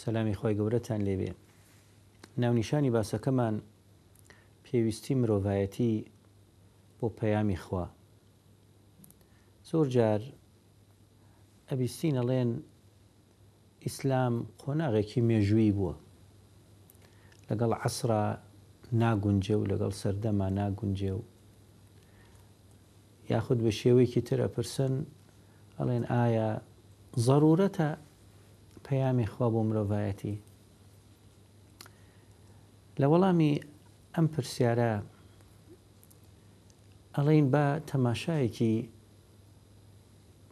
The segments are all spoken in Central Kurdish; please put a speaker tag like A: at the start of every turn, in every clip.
A: سەلامی خوای گەورەتان لێبێ ناونیشانی باسەکەمان پێویستی مرۆڤایەتی بۆ پەیامی خوا زۆر جار ئەبیستین ئەڵێن ئیسلام قۆناغێکی مێژووی بووە لەگەڵ عسرا ناگونجێ و لەگەڵ سەردەما ناگونجێ و یاخود بە شێوەیەکی تر ئەپرسن ئەڵێن ئایا زەرورەتە پەیامی خوا بۆ مرۆڤایەتی؟ لە وەڵامی ئەم پرسیارە ئەڵێین با تەماشایەکی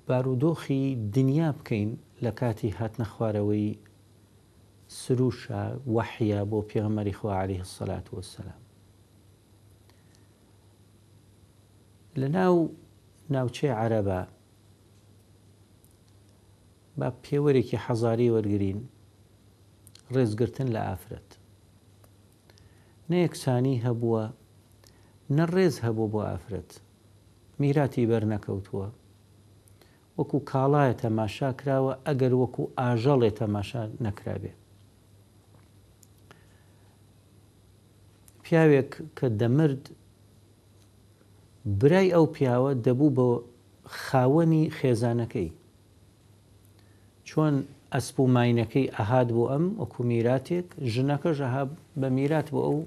A: بارودۆخی دنیا بکەین لە کاتی هاتنە خوارەوەی سروشە وەحیە بۆ پێغەمبەری خوا عەلەیه سەلات وەسەلام. لە ناو ناوچەی عەرەبا با پێوەرێکی حەزاری وەرگین ڕێزگرتن لە ئافرەت نە یەکسانی هەبووە نە ڕێز هەبوو بۆ ئافرەت میراتی بەر نەکەوتووە وەکو کاڵایە تەماشا کراوە ئەگەر وەکو ئاژەڵێ تەماشا نەکرابێ پیاوێک کە دەمرد برای ئەو پیاوە دەبوو بە خاوەنی خێزانەکەی چۆن ئەسپ و ماینەکەی ئەهات بۆ ئەم وەکو میراتێک ژنەکەش ئەها بە میرات بۆ ئەو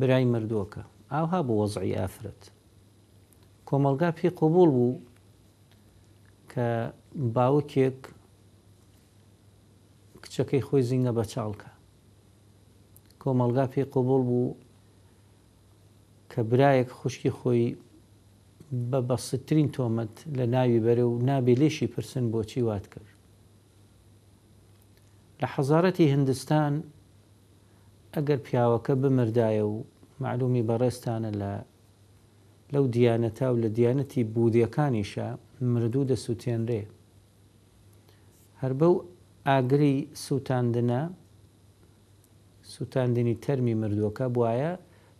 A: برای مردووەکە ئاها بۆ وەزعی ئافرەت کۆمەلگا پێی قوبول بوو کە باوکێک کچەکەی خۆی زیینگە بە چاڵکە کۆمەڵگا پێی قبوڵ بوو کە برایەک خوشکی خۆی بە بەسیترین تۆمەت لە ناوی بەرە و نابێ لێشی پرسن بۆچی وات کرد لە حەزارەتی هندستان ئەگەر پیاوەکە بمردایە و معلومی بەڕێستانە لە لەو دیانەتا و لە دیانەتی بودیەکانیشە مردوو دەسووتێنرێ هەر بەو ئاگری سووتاندنە، سووتاندنی تەرمی مردووەکە، بوایە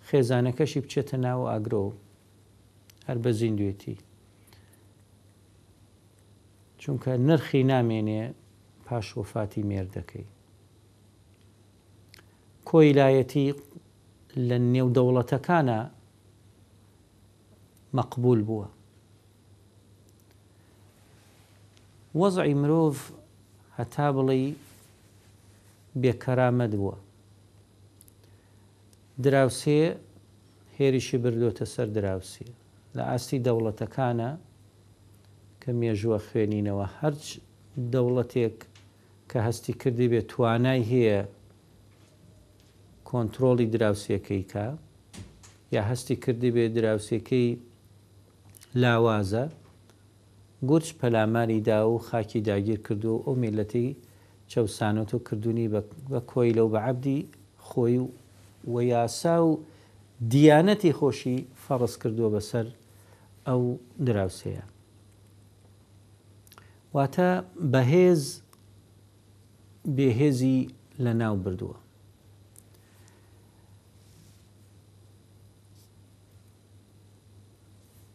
A: خێزانەکەشی بچێتە ناو ئاگرەوە هەر بە زیندوێتی. چونکە نرخی نامێنێ پاش وەفاتی مێردەکەی. کۆیلایەتی لە نێو دەوڵەتەکانە مەقبوول بووە. وەزعی مرۆڤ هەتا بڵێی بێ کەرامەت بووە. دراوسێ هێرشی بردۆتە سەر دراوسێ. لە ئاستی دەوڵەتەکانا کە مێژووە خوێنینەوە هەرچ دەوڵەتێک کە هەستی کردبێت توانای هەیە کۆنترۆڵی دراوسێکەی کا یا هەستی کردبێت دراوسێکەی لاوازە گورج پەلاماری دا و خاکی داگیر کردو و ئەو میلەتی چەوسانوت و کردونی بە کۆیلە و بە عەبدی خۆی و و یاسا و دیانەتی خۆشی فەڕز کردوە بەسەر ئەو دراوسێیە. واتە بەهێز بێهێزی لە ناو بردووە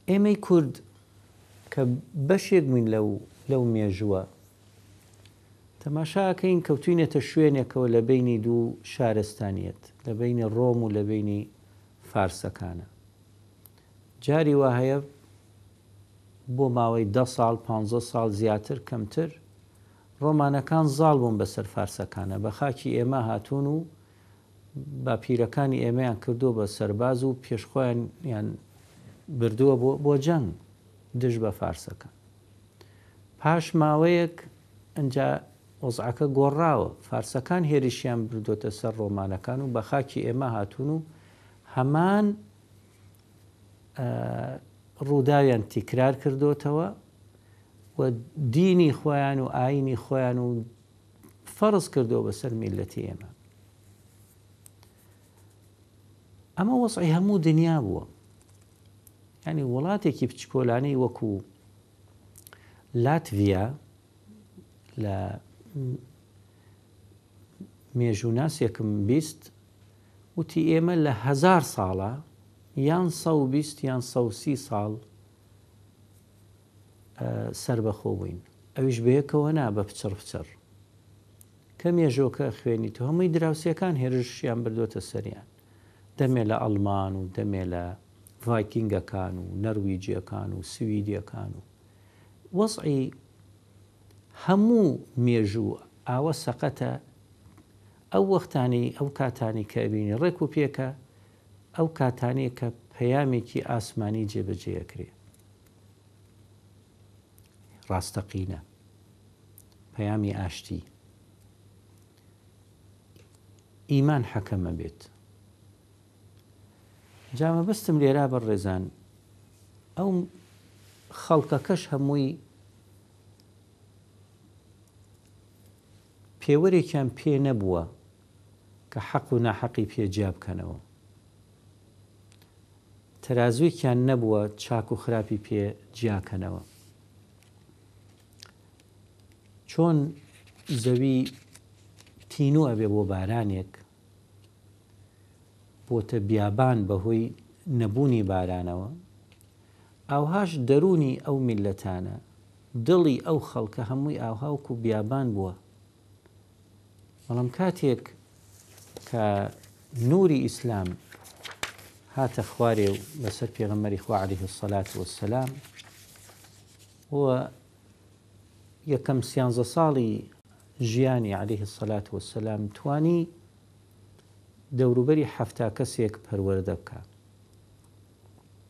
A: ئێمەی کورد کە بەشێک بووین لەو لەو مێژووە تەماشاکەین کەوتوینێتە شوێنێکەوە لە بینی دوو شارستانیت لە بینی ڕۆم و لە بینی فارسەکانە جاری وا هەیە بۆ ماوەی دە ساڵ، پانزە ساڵ، زیاتر، کەمتر، ڕۆمانەکان زاڵ بوون بەسەر فارسەکانا، بە خاکی ئێمە هاتوون و باپیرەکانی ئێمەیان کردووە بە سەرباز و پێش خۆیانیان بردووە بۆ بۆ جەنگ دژ بە فارسەکان. پاش ماوەیەک ئینجا وەزعەکە گۆڕاوە، فارسەکان هێرشیان بردووەتە سەر ڕۆمانەکان و بە خاکی ئێمە هاتوون و هەمان ڕووداویان تیکرار کردۆتەوە و دینی خۆیان و ئاینی خۆیان و فەرز کردو بەسەر میلەتی ئێمە ئەمە وەسعی هەموو دنیا بووە ینی وڵاتێکی بچکۆلانەی وەکو لاتڤیا لە مێژوو ناسێکم بیست وتی، ئێمە لە هەزار ساڵە یان سەد و بیست یان سەد و سی ساڵ سەربەخۆ بووین، ئەویش بەیەکەوە نا، بە پچڕ پچڕ. کە مێژۆکە خوێنیت و هەمووی دراوسێکان هێرشیان بردۆتە سەریان، دەمێ لە ئەڵمان و دەمێ لە ڤایکینگەکان و نەرویجییەکان و سویدییەکان و. وەزعی هەموو مێژوو ئاوا سەقەتە ئەو وەختانەی ئەو کاتانەی کە ئەبینی ڕێک و پێکە ئەو کاتانەیە کە پەیامێکی ئاسمانی جێ بە جێ ئەکرێ ڕاستەقینە پەیامی ئاشتی ئیمان حەکەمە بێت جامە بستم لێرا بە ڕێزان ئەو خەڵکەکەش هەمووی پێوەرێکیان پێ نەبووە کە حەق و ناحەقی پێ جیا بکەنەوە و تەرازووێکیان نەبووە چاک و خراپی پێ جیا کەنەوە. چۆن زەوی تینوو ئەبێ بۆ بارانێک بۆتە بیابان بەهۆی نەبوونی بارانەوە، ئاوهاش دەروونی ئەو میللەتانە دڵی ئەو خەڵکە هەمووی ئاوها وەکو بیابان بووە بەڵام کاتێک کە نوری ئیسلام هاتە خوارێ و بەسەر پێغەمەری خوا عليه الصلاة والسلام و یەکەم سیانزە ساڵی ژیانی عليه الصلاة والسلام توانی دەوروبەری حەفتا کەسێک پەروەردە بکە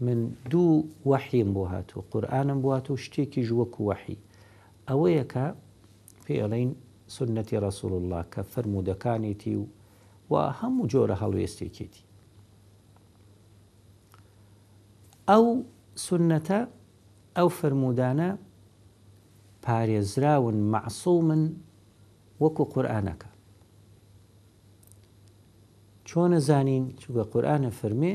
A: من دوو وەحیم بۆ هاتووە، قورئانم بۆ هاتووە و شتێکیش وەکو وەحی ئەوەیە کە پێی ئەڵێین سوننەتی ڕەسوڵ اللە کە فەرموودەکانێتی و و هەموو جۆرە هەڵوێستێکێتی ئەو سوننەتە ئەو فەرموودانە پارێزراون مەعسوومن وەکو قورآانەکە چۆنە زانین چووکە قورآانە فەرمێ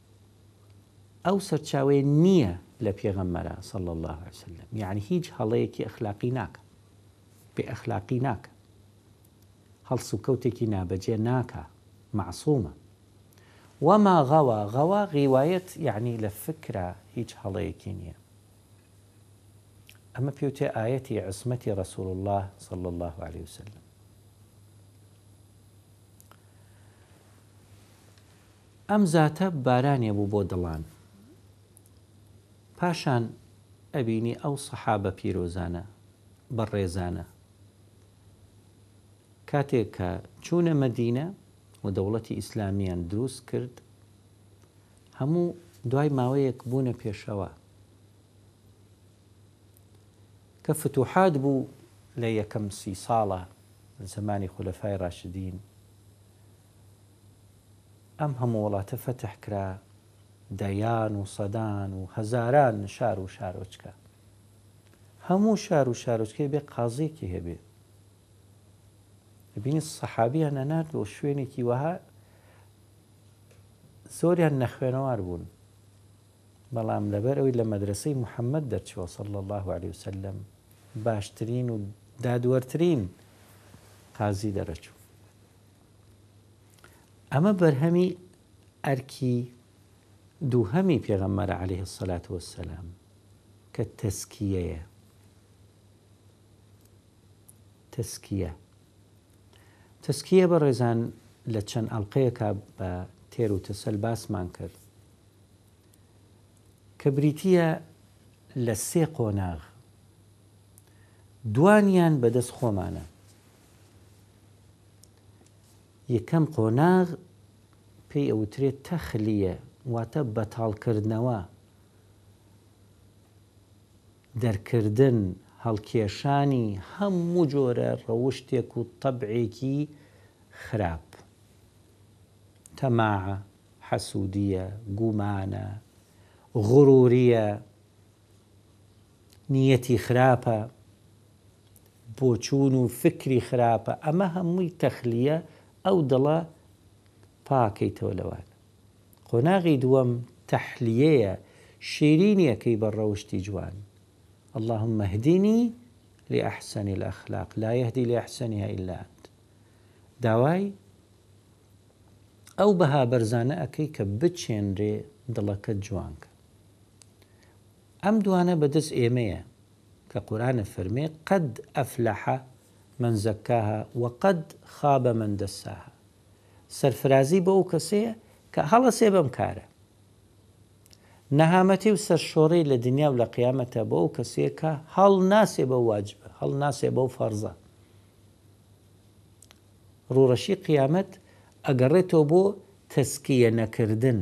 A: ئەو سەرچاوەیە نیە لە پێغەمبەرە صلی اللە علیە وسلم یەعنی هیچ هەڵەیەکی ئەخلاقی ناکا بێ ئەخلاقی ناکا هەڵس و کەوتێکی نابەجێ ناکا معصومە وما غوا غوا غیوایەت یەعنی لە فکرا هیچ هەڵەیەکی نیە ئەمە پێ وتێ ئایەتی عسمەتی رسول الله صلی اللە علیە وسلم ئەم زاتە بارانێ بوو بۆ دڵان. پاشان ئەبینی ئەو سەحابە پیرۆزانە، بەڕێزانە، کاتێک کە چوونە مەدینە و دەوڵەتی ئیسلامیان دروست کرد، هەموو دوای ماوەیەک بوونە پێشەوا. کە فتوحات بوو لە یەکەم سی ساڵە زەمانی خولەفای ڕاشدین، ئەم هەموو وڵاتە فەتح کرا، دەیان و سەدان و هەزاران شار و شارۆچکە. هەموو شار و شارۆچکەی بێ قازیەکی هەبێ. بینی سەحابیان ئەنارد بۆ شوێنێکی وەها زۆریان نەخوێنەوار بوون بەڵام لەبەر ئەوی لە مەدرسەی محەممەد دەرچووە سەڵ الله عليه وسلم باشترین و دادوەرترین قازی دەرەچوو ئەمە بەرهەمی ئەرکی دووهەمی پێغەمبەرە عەلەیه سەلات وەسەلام کە تەسکیەیە تەسکیە تەسکیە بە ڕێزان لە چەند ئەڵلقەیەکە بە تێر و تەسەل باسمان کرد کە بریتە لە سێ قۆناغ دوانیان بەدەست خۆمانە یەکەم قۆناغ پێی ئەوترێت تەخلیە واتە بەتاڵکردنەوە، دەرکردن، هەڵکێشانی هەموو جۆرە ڕەوشتێک و تەبعێکی خراپ، تەماعە، حەسودیە، گومانە، غروریە، نیەتی خراپە بۆچوون و فکری خراپە ئەمە هەمووی تەخلیە ئەو دڵە پاکەیتەوە لەوانە قۆناغی دووەم تەحلیەیە شیرینی ئەکەی بە ڕەوشتی جوان اللهم اهدنی لاحسن الاخلاق لا یهدی لاحسنها الا انت داوای ئەو بەها بەرزانە ئەکەی کە بچێنرێ دڵەکەت جوانکە. ئەم دوانە بەدەست ئێمەیە کە قورئان ئەفەرمێ، قد افلح من زکاها وقد خاب من دساها، سەرفرازی بۆ ئەو کەسەیە کە هەڵەسێ بەم کارە، نەهامەتی و سەرشۆڕی لە دنیا و لە قیامەتە بۆ ئەو کەسەیە کە هەڵناسێ بەو واجبە، هەڵناسێ بەو فەرزە. ڕووڕەشی قیامەت ئەگەڕێتەوە بۆ تەزکیە نەکردن،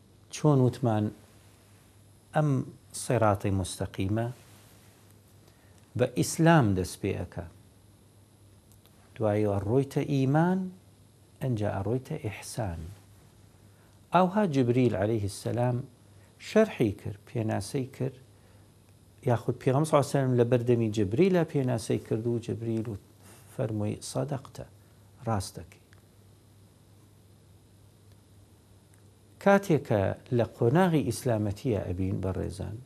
A: چۆن وتمان ئەم صراطی مستقیمە بە ئیسلام دەست پێ ئەکا دوایی ئەڕۆیتە ئیمان ئەنجا ئەڕۆیتە ئیحسان ئاوها جبریل علیه السلام شەرحی کرد پێناسەی کرد یاخود پێغەمبەر صلی الله علیه و سلم لە بەردەمی جبریلە پێناسەی کرد و جبریل و فەرمووی صدقتە ڕاست دەکەی کاتێ کە لە قۆناغی ئیسلامەتیە ئەبین بەڕێزان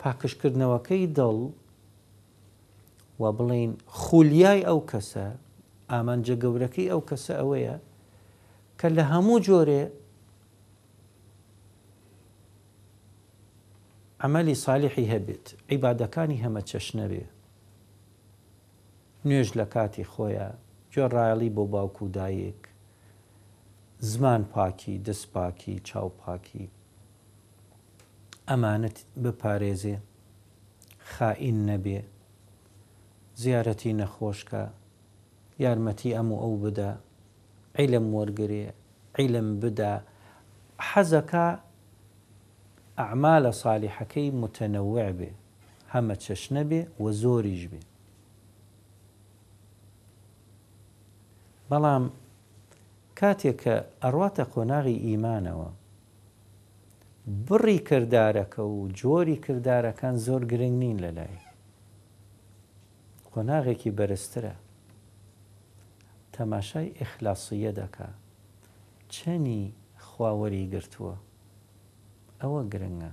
A: پاکژکردنەوەکەی دڵ و بڵێین خولیای ئەو کەسە ئامانجە گەورەکەی ئەو کەسە ئەوەیە کە لە هەموو جۆرێ عملی صالحی هەبێت عیبادەکانی هەمە چەشنە بێ نوێژ لە کاتی خۆیە، گوێڕایەڵی بۆ باوک و دایک، زمان پاکی، دەست پاکی، چاو پاکی، ئەمانەت بپارێزێ، خائین نەبێ، زیارەتی نەخۆش کا، یارمەتی ئەم و ئەو بدا، عیلم وەرگرێ، عیلم بدا، حەزەکا ئەعمالە سالیحەکەی متەنەوع بێ، هەمە چەشنە بێ و زۆریش بێ. بەڵام کاتێک کە ئەڕواتە قۆناغی ئیمانەوە بڕی کردارەکە و جۆری کردارەکان زۆر گرنگ نین لە لای قۆناغێکی بەرزترە تەماشای ئیخلاسیە دەکا چەنی خواوەری گرتووە ئەوە گرنگە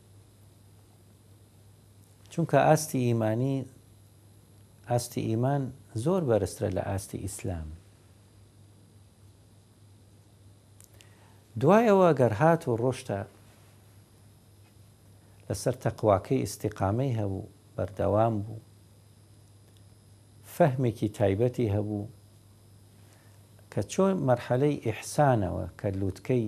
A: چونکە ئاستی ئیمانی ئاستی ئیمان زۆر بەرزترە لە ئاستی ئیسلام دوای ئەوە گەر هات و ڕۆشتە لەسەر تەقواکەی ئیسیقامەی هەبوو بەردەوام بوو فەهمێکی تایبەتی هەبوو کە چۆن مەرحەلەی ئیحسانەوە کە لووتکەی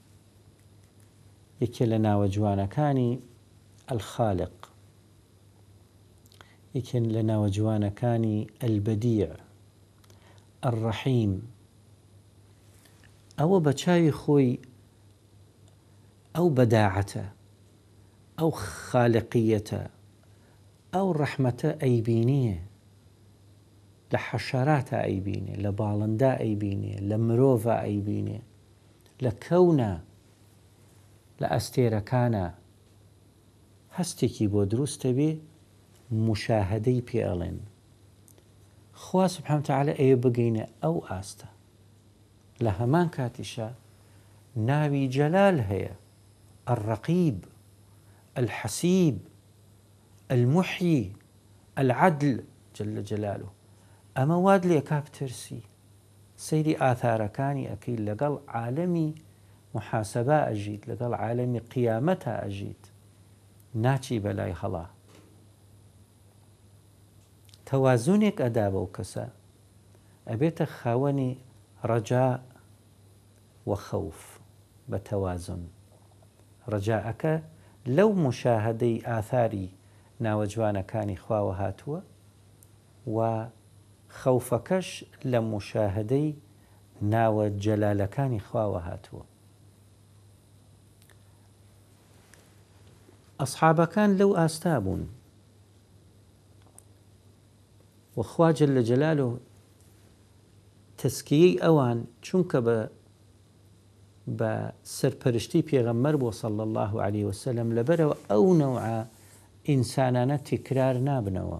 A: یەکێ لە ناوە جوانەکانی، الخالق، یەکێ لە ناوە جوانەکانی، البدیع، الرحیم، ئەوە بە چاوی خۆی ئەو بەداعەتە، ئەو خالقیەتە، ئەو رەحمەتە ئەیبینێ، لە حەشەراتا ئەیبینێ، لە باڵندا ئەیبینێ، لە مرۆڤا ئەیبینێ. لە کەونە، لە ئەستێرەکانە، هەستێکی بۆ دروستە بێ موشاهەدەی پێ ئەڵێن. خوا سبحانە وتعالی ئەوێ بگەینە ئەو ئاستە. لە هەمان کاتیشا ناوی جەلال هەیە، الرقیب، الحسیب، المحیی، العدل جل جلاله. ئەمە وات لێ ئەکا بترسی. سەیری ئاثارەکانی ئەکەیت لەگەڵ عالەمی محاسبە ئەژیت لەگەڵ عالەمی قیامەتا ئەژیت ناچی بەلای هەڵا تەوازونێک ئەدا بەو کەسە ئەبێتە خاوەنی ڕەجا و خەوف بە تەوازون ڕەجائەکە لەو موشاهەدەی ئاثاری ناوە جوانەکانی خواوە هاتووە و خەوفەکەش لە موشاهەدەی ناوە جەلالەکانی خواوە هاتووە. ئەسحابەکان لەو ئاستا بوون و خوا جل جلاله تەسکیەی ئەوان چونکە بە بە سەرپەرشتی پێغەمبەر بۆ صلی الله علیه وسلم لەبەرەوە ئەو نەوعە ئینسانانە تکرار نابنەوە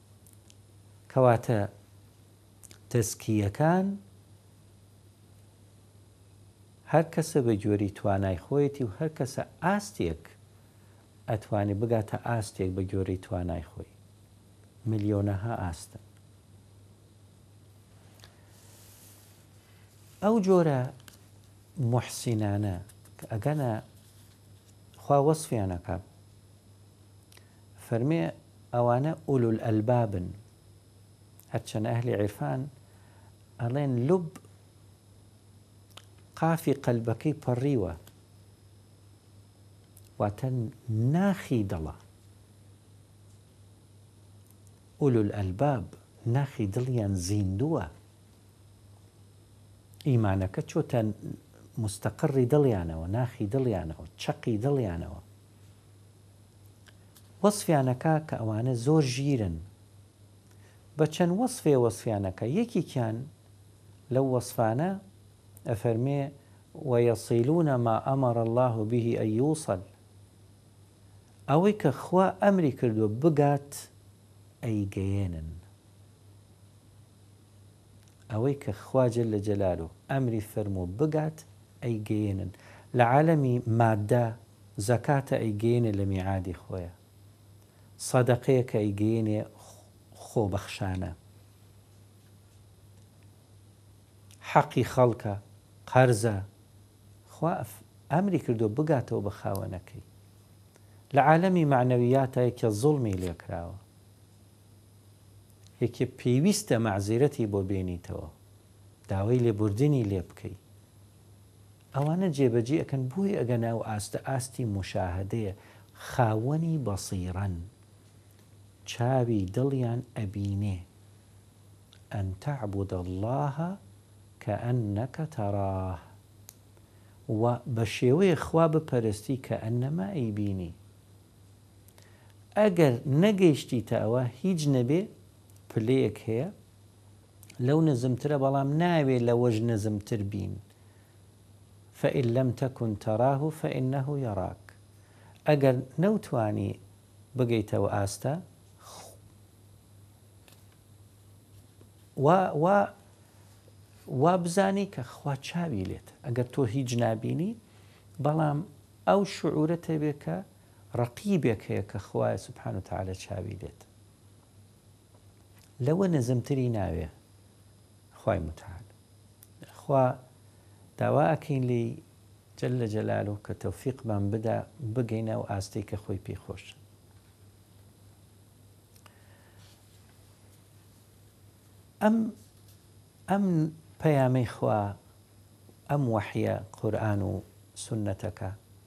A: کەواتە تەزکییەکان هەر کەسە بە گوێرەی توانای خۆیەتی و هەر کەسە ئاستێک ئەتوانێ بگاتە ئاستێک بە گوێرەی توانای خۆی ملیۆنەها ئاستن ئەو جۆرە محسینانە کە ئەگەنە خوا وەسفیانەکات فەرمێ ئەوانە اولو الالبابن هەرچەنە ئەهلی عیرفان ئەڵێن لوب قافی قەلبەکەی پەڕیوە واتە ناخی دڵە اولو الالباب ناخی دڵیان زیندووە ئیمانەکە چۆتە مستەقڕی دڵیانەوە ناخی دڵیانەوە چەقی دڵیانەوە وەسفیان ئەکا کە ئەوانە زۆر ژیرن بە چەند وەسفێ وەسفیان ئەکا یەکێکیان لەو وەسفانە ئەفەرمێ ویصلون ما امر اللە به ان یوصل ئەوەی کە خوا ئەمری کردووە بگات ئەیگەیەنن. ئەوەی کە خوا جل جلالە ئەمری فەرموو بگات ئەیگەیەنن لە عالەمی ماددە زەکاتە ئەیگەیەنێ لە میعادی خۆیە سەدەقەیەکە ئەیگەیەنێ خۆبەخشانە حەقی خەڵکە قەرزە خوا ئەمری کردووە بگاتەوە بە خاوەنەکەی لە عالەمی مەعنەویاتە کە زوڵمی لێکراوە یەکێ پێویستە مەعزیرەتی بۆ بێنیتەوە داوای لێبوردنی لێ بکەی ئەوانە جێبەجێ ئەکەن بۆی ئەگەنا و ئاستە ئاستی مشاهدەیە خاوەنی بەسیرەن چاوی دڵیان ئەبینێ ان تعبد اللە کانک تراه و بەشێوەیە خوا بپەرستی کانما ئەیبینی. ئەگەر نەگەیشتیتە ئەوە هیچ نەبێ پلەیەک هەیە لەو نزمترە بەڵام ناوێ لەوەش نزمتر بین فإن لم تكن تراه فإنه يراك ئەگەر نەوتوانی بگەیتە و ئاستە وا وا وا بزانی کە خوا چاوی لێت ئەگەر تۆ هیچ نابینی بەڵام ئەو شعورەتە بێ کە ڕەقیبێک هەیە کە خوایە سبحان و تعالی چاوی لێت لەوە نزمتری ناوێ خوای متعال خوا داوا ئەکەین لی جل لە جەلال و کە تەوفیقمان بدا بگەینە و ئاستەی کە خۆی پێی خۆش ئەم ئەم پەیامەی خوا ئەم وەحە قورآن و سنتەکە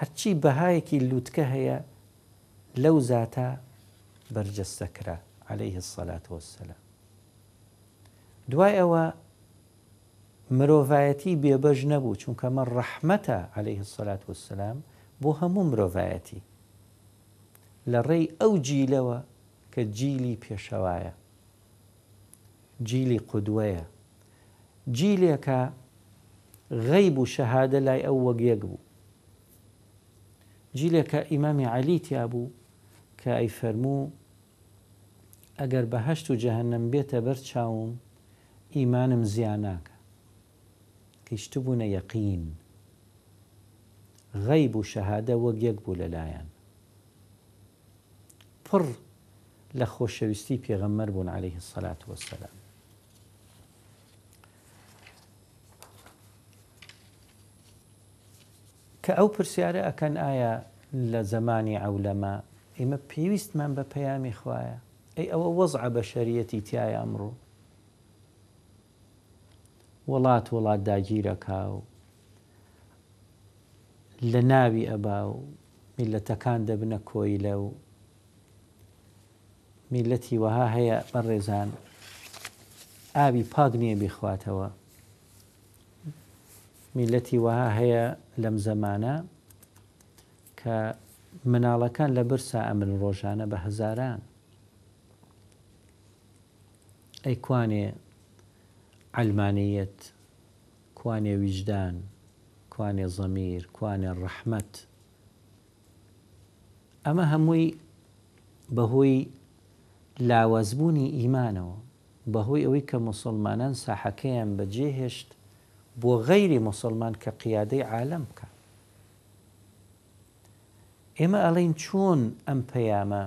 A: هەرچی بەهایەکی لوتکە هەیە لەو زاتە بەرجەستە کرا علیه الصلوة والسلام دوای ئەوە مرۆڤایەتی بێبەش نەبوو چونکە مە ڕەحمەتە علیه الصلوة والسلام بۆ هەموو مرۆڤایەتی لە ڕێی ئەو جیلەوە کە جیلی پێشەوایە جیلی قودوەیە. جیلێکە غەیب و شەهادە لای ئەو وەک یەک بوو. جیلێکە ئیمامی عەلی تیا بوو کە ئەیفەرموو، ئەگەر بەهەشت و جەهەنەم بێتە بەر چاوم، ئیمانم زیا ناکا. گەیشتبوونە یەقین. غەیب و شەهادە وەک یەک بوو لەلایان. پڕ لە خۆشەویستی پێغەمبەر بوون علیە الصلوە و السلام. کە ئەو پرسیارە ئەکەن ئایا لە زمانی عولەما ئێمە پێویستمان بە پەیامی خوایە ئەی ئەوە وەزع بە شەریەتی تایە ئەمڕۆ وڵات وڵات داگیرەکە و لە ناوی ئەبا و میلەتەکان دەبنە کۆیلە و میلەتی وەها هەیە بەڕێزان ئاوی پاک نییە بیخواتەوە میلەتی وەها هەیە لەم زەمانە کە مناڵەکان لە برسا ئەمن ڕۆژانە بە هەزاران ئەی کوانێ ئەلمانەت کوانێ ویژدان کوانێ زەمیر کوانێ ڕەحمەت ئەمە هەمووی بەهۆی لاوازبوونی ئیمانەوە، بەهۆی ئەوەی کە موسڵمانان ساحەکەیان بەجێهێشت بۆ غەیری موسڵمان کە قیادەی عالەم بکا. ئێمە ئەڵێین چۆن ئەم پەیامە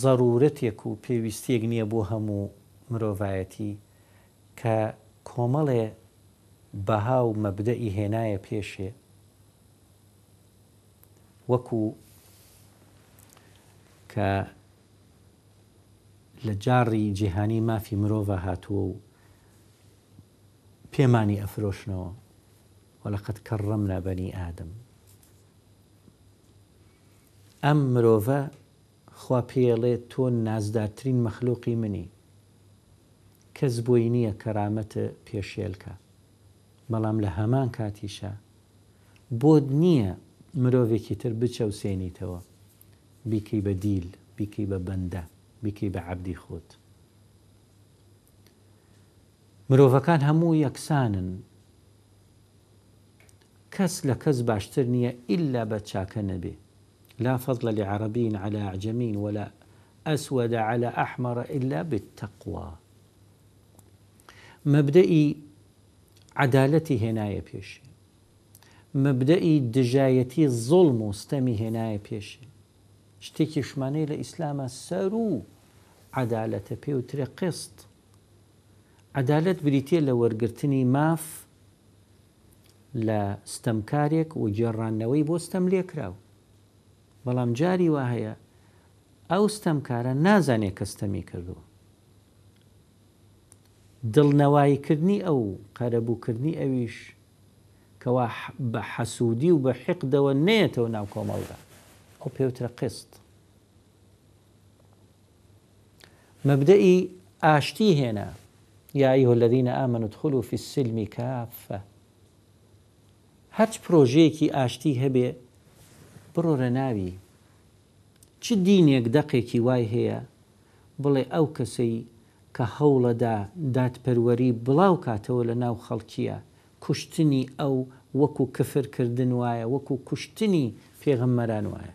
A: زەرورەتێک و پێویستیەک نییە بۆ هەموو مرۆڤایەتی کە کۆمەڵێ بەها و مەبدەئی هێنایە پێشێ وەکو کە لە جاڕی جیهانی مافی مرۆڤە هاتووە و پێمانی ئەفرۆشنەوە وەلەقەد کەڕەمنا بەنی ئادەم ئەم مرۆڤە خوا پێیەڵێت تۆ نازدارترین مەخلوقی منی کەس بۆی نیە کەرامەت پێشێلکە بەڵام لە هەمان کاتیشا بۆت نیە مرۆڤێکی تر بچەوسێنیتەوە بیکەی بە دیل بیکەی بە بەندە بیکەی بە عەبدی خۆت مرۆڤەکان هەموو یەکسانن. کەس لە کەس باشتر نیە ئیلا بە چاکە نەبێ لا فضل لعربی علی اعجمی ولا اسود علی احمر الا بالتقوی مەبدەئی عەدالەتی هێنایە پێشێ مەبدەئی دژایەتی زوڵم و ستەمی هێنایە پێشێ شتێکی شمانەی لە ئیسلامە سەرو عەدالەتە پێوترێ قسط عەدالەت بریتیە لە وەرگرتنی ماف لە ستەمکارێک و گێڕانەوەی بۆ ستەملێکراو. بەڵام جاری وا هەیە ئەو ستەمکارە نازانێت کە ستەمی کردووە. دڵنەواییکردنی ئەو و قەرەبووکردنی ئەویش کەوا بە حەسوودی و بە حیقدەوە نەیەتەوە ناو کۆمەڵگا، ئەو پێوترە قسط. مەبدەئی ئاشتی هێنا، یا ایها الذین آمنوا ادخلوا فی السلم کافە، هەرچ پرۆژەیەکی ئاشتی هەبێ بڕۆرە ناوی، چ دینێک دەقێکی وای هەیە بڵێ ئەو کەسەی کە هەوڵەدا دادپەروەری بڵاو کاتەوە لە ناو خەڵکیە کوشتنی ئەو وەکو کفر کردن وایە وەکو کوشتنی پێغەمبەران وایە،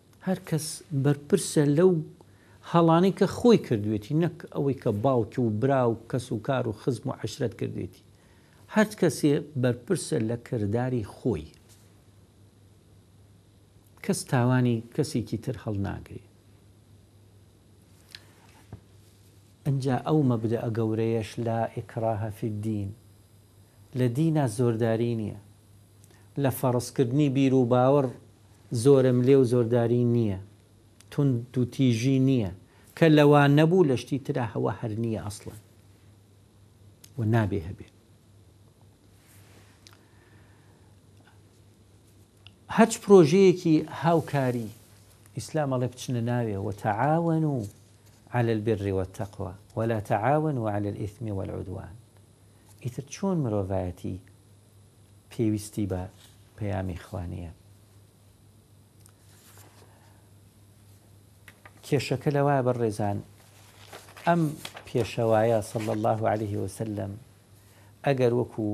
A: هەر کەس بەرپرسە لەو هەڵانەی کە خۆی کردوێتی نەک ئەوەی کە باوکی و برا و کەس و کار و خزم و عەشرەت کردوێتی هەر کەسێ بەرپرسە لە کرداری خۆی کەس تاوانی کەسێکی تر هەڵناگرێ ئەجا ئەو مەبدە ئەگەورەیەش لا ئیکراهە فی الدین لە دینا زۆرداری نییە لە فەڕزکردنی بیروباوەڕ زۆرەملێ و زۆرداری نییە، توندوتیژی نییە، کە لەوە نەبوو لە شتی ترا هەوە هەر نییە ئەسڵەن و نابێ هەبێ. هەرچ پرۆژەیەکی هاوکاری، ئیسلام ئەڵێ بچنە ناوێ، وتعاونوا علی البر والتقوی ولا تعاونوا علی الاثم والعدوان ئیتر چۆن مرۆڤایەتی پێویستی بە پەیامی خوا نییە. کێشەکە لەوایە بەڕێزان ئەم پێشەوایە صلی الله عليه وسلم ئەگەر وەکو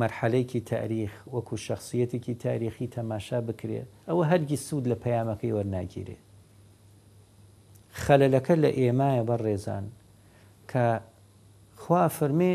A: مەرحەلەیەکی تاریخ وەکو شخصیەتێکی تاریخی تەماشا بکرێ ئەوە هەرگی سوود لە پەیامەکەی وەرناگیرێ خەلەلەکە لە ئێمایە بەڕێزان کە خوا فەرمێ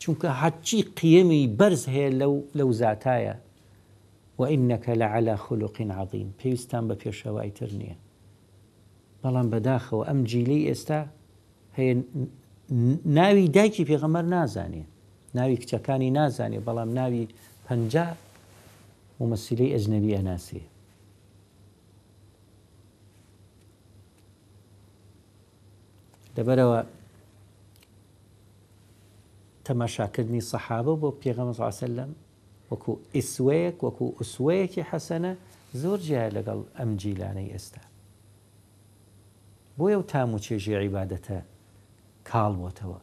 A: چونکە هەرچی قیەمی بەرز هەیە لەو لەو زاتایە، وانک لعلی خلق عظیم، پێویستتان بە پێشەوای تر نیە، بەڵام بەداخەوە ئەم جیلەی ئێستا هەیە ناوی دایکی پێغەمبەر نازانێ ناوی کچەکانی نازانێ بەڵام ناوی پەنجا ممثلەی ئەجنەبی ئەناسێ لەبەرئەوە تەماشاکردنی سەحابە بۆ پێغەمبەر صلی الله علیه و سلم وەکو ئیسوەیەک وەکو ئوسوەیەکی حەسەنە زۆر جیا لەگەڵ ئەم جیلانەی ئێستا بۆیە و تام و چێژی عیبادەتە کاڵ بۆتەوە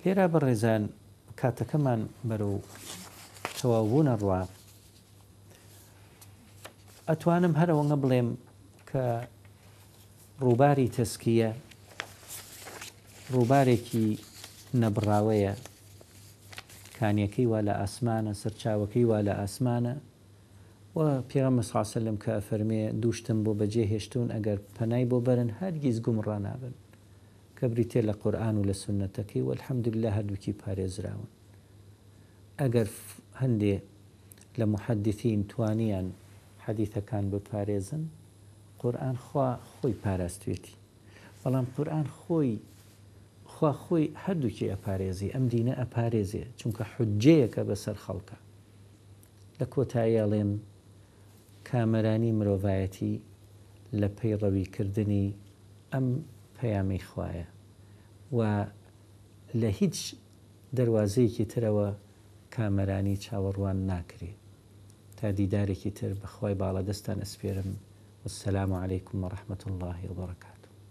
A: لێرە بەڕێزان کاتەکەمان بەرەو تەواوبوونە ڕوا ئەتوانم هەرەوەنگە بڵێم کە ڕووباری تەسکیە ڕووبارێکی نەبڕاوەیە کانیەکەی وا لە ئاسمانە سەرچاوەکەی وا لە ئاسمانە و پێغەمە ساسە لەم کە فەرمێ دووشتم بۆ بەجێ هێشتون ئەگەر پەنای بۆ بەرن هەرگیز گومڕا نابن کە بریتیە لە قورئان و لە سوننەتەکەی و الحمدللە هەردووکی پارێزراون ئەگەر هەندێ لە محدثین توانیان حدیثەکان بپارێزن قورئان خوا خۆی پاراستوێتی بەڵام قورئان خۆی خوا خۆی هەردووکی ئەپارێزی ئەم دینە ئەپارێزێ چونکە حجەیەکە بەسەر خەڵکە لە کۆتایی ئەڵێم کامەرانی مرۆڤایەتی لە پەیڕەوی کردنی ئەم پەیامەی خوایە و لە هیچ دەروازەیەکی ترەوە کامەرانی چاوەڕوان ناکرێ. تا دیدارێکی تر بە خوای باڵادەستتان ئەسپێرم والسلام علیکم و رحمة اللە و برکاته.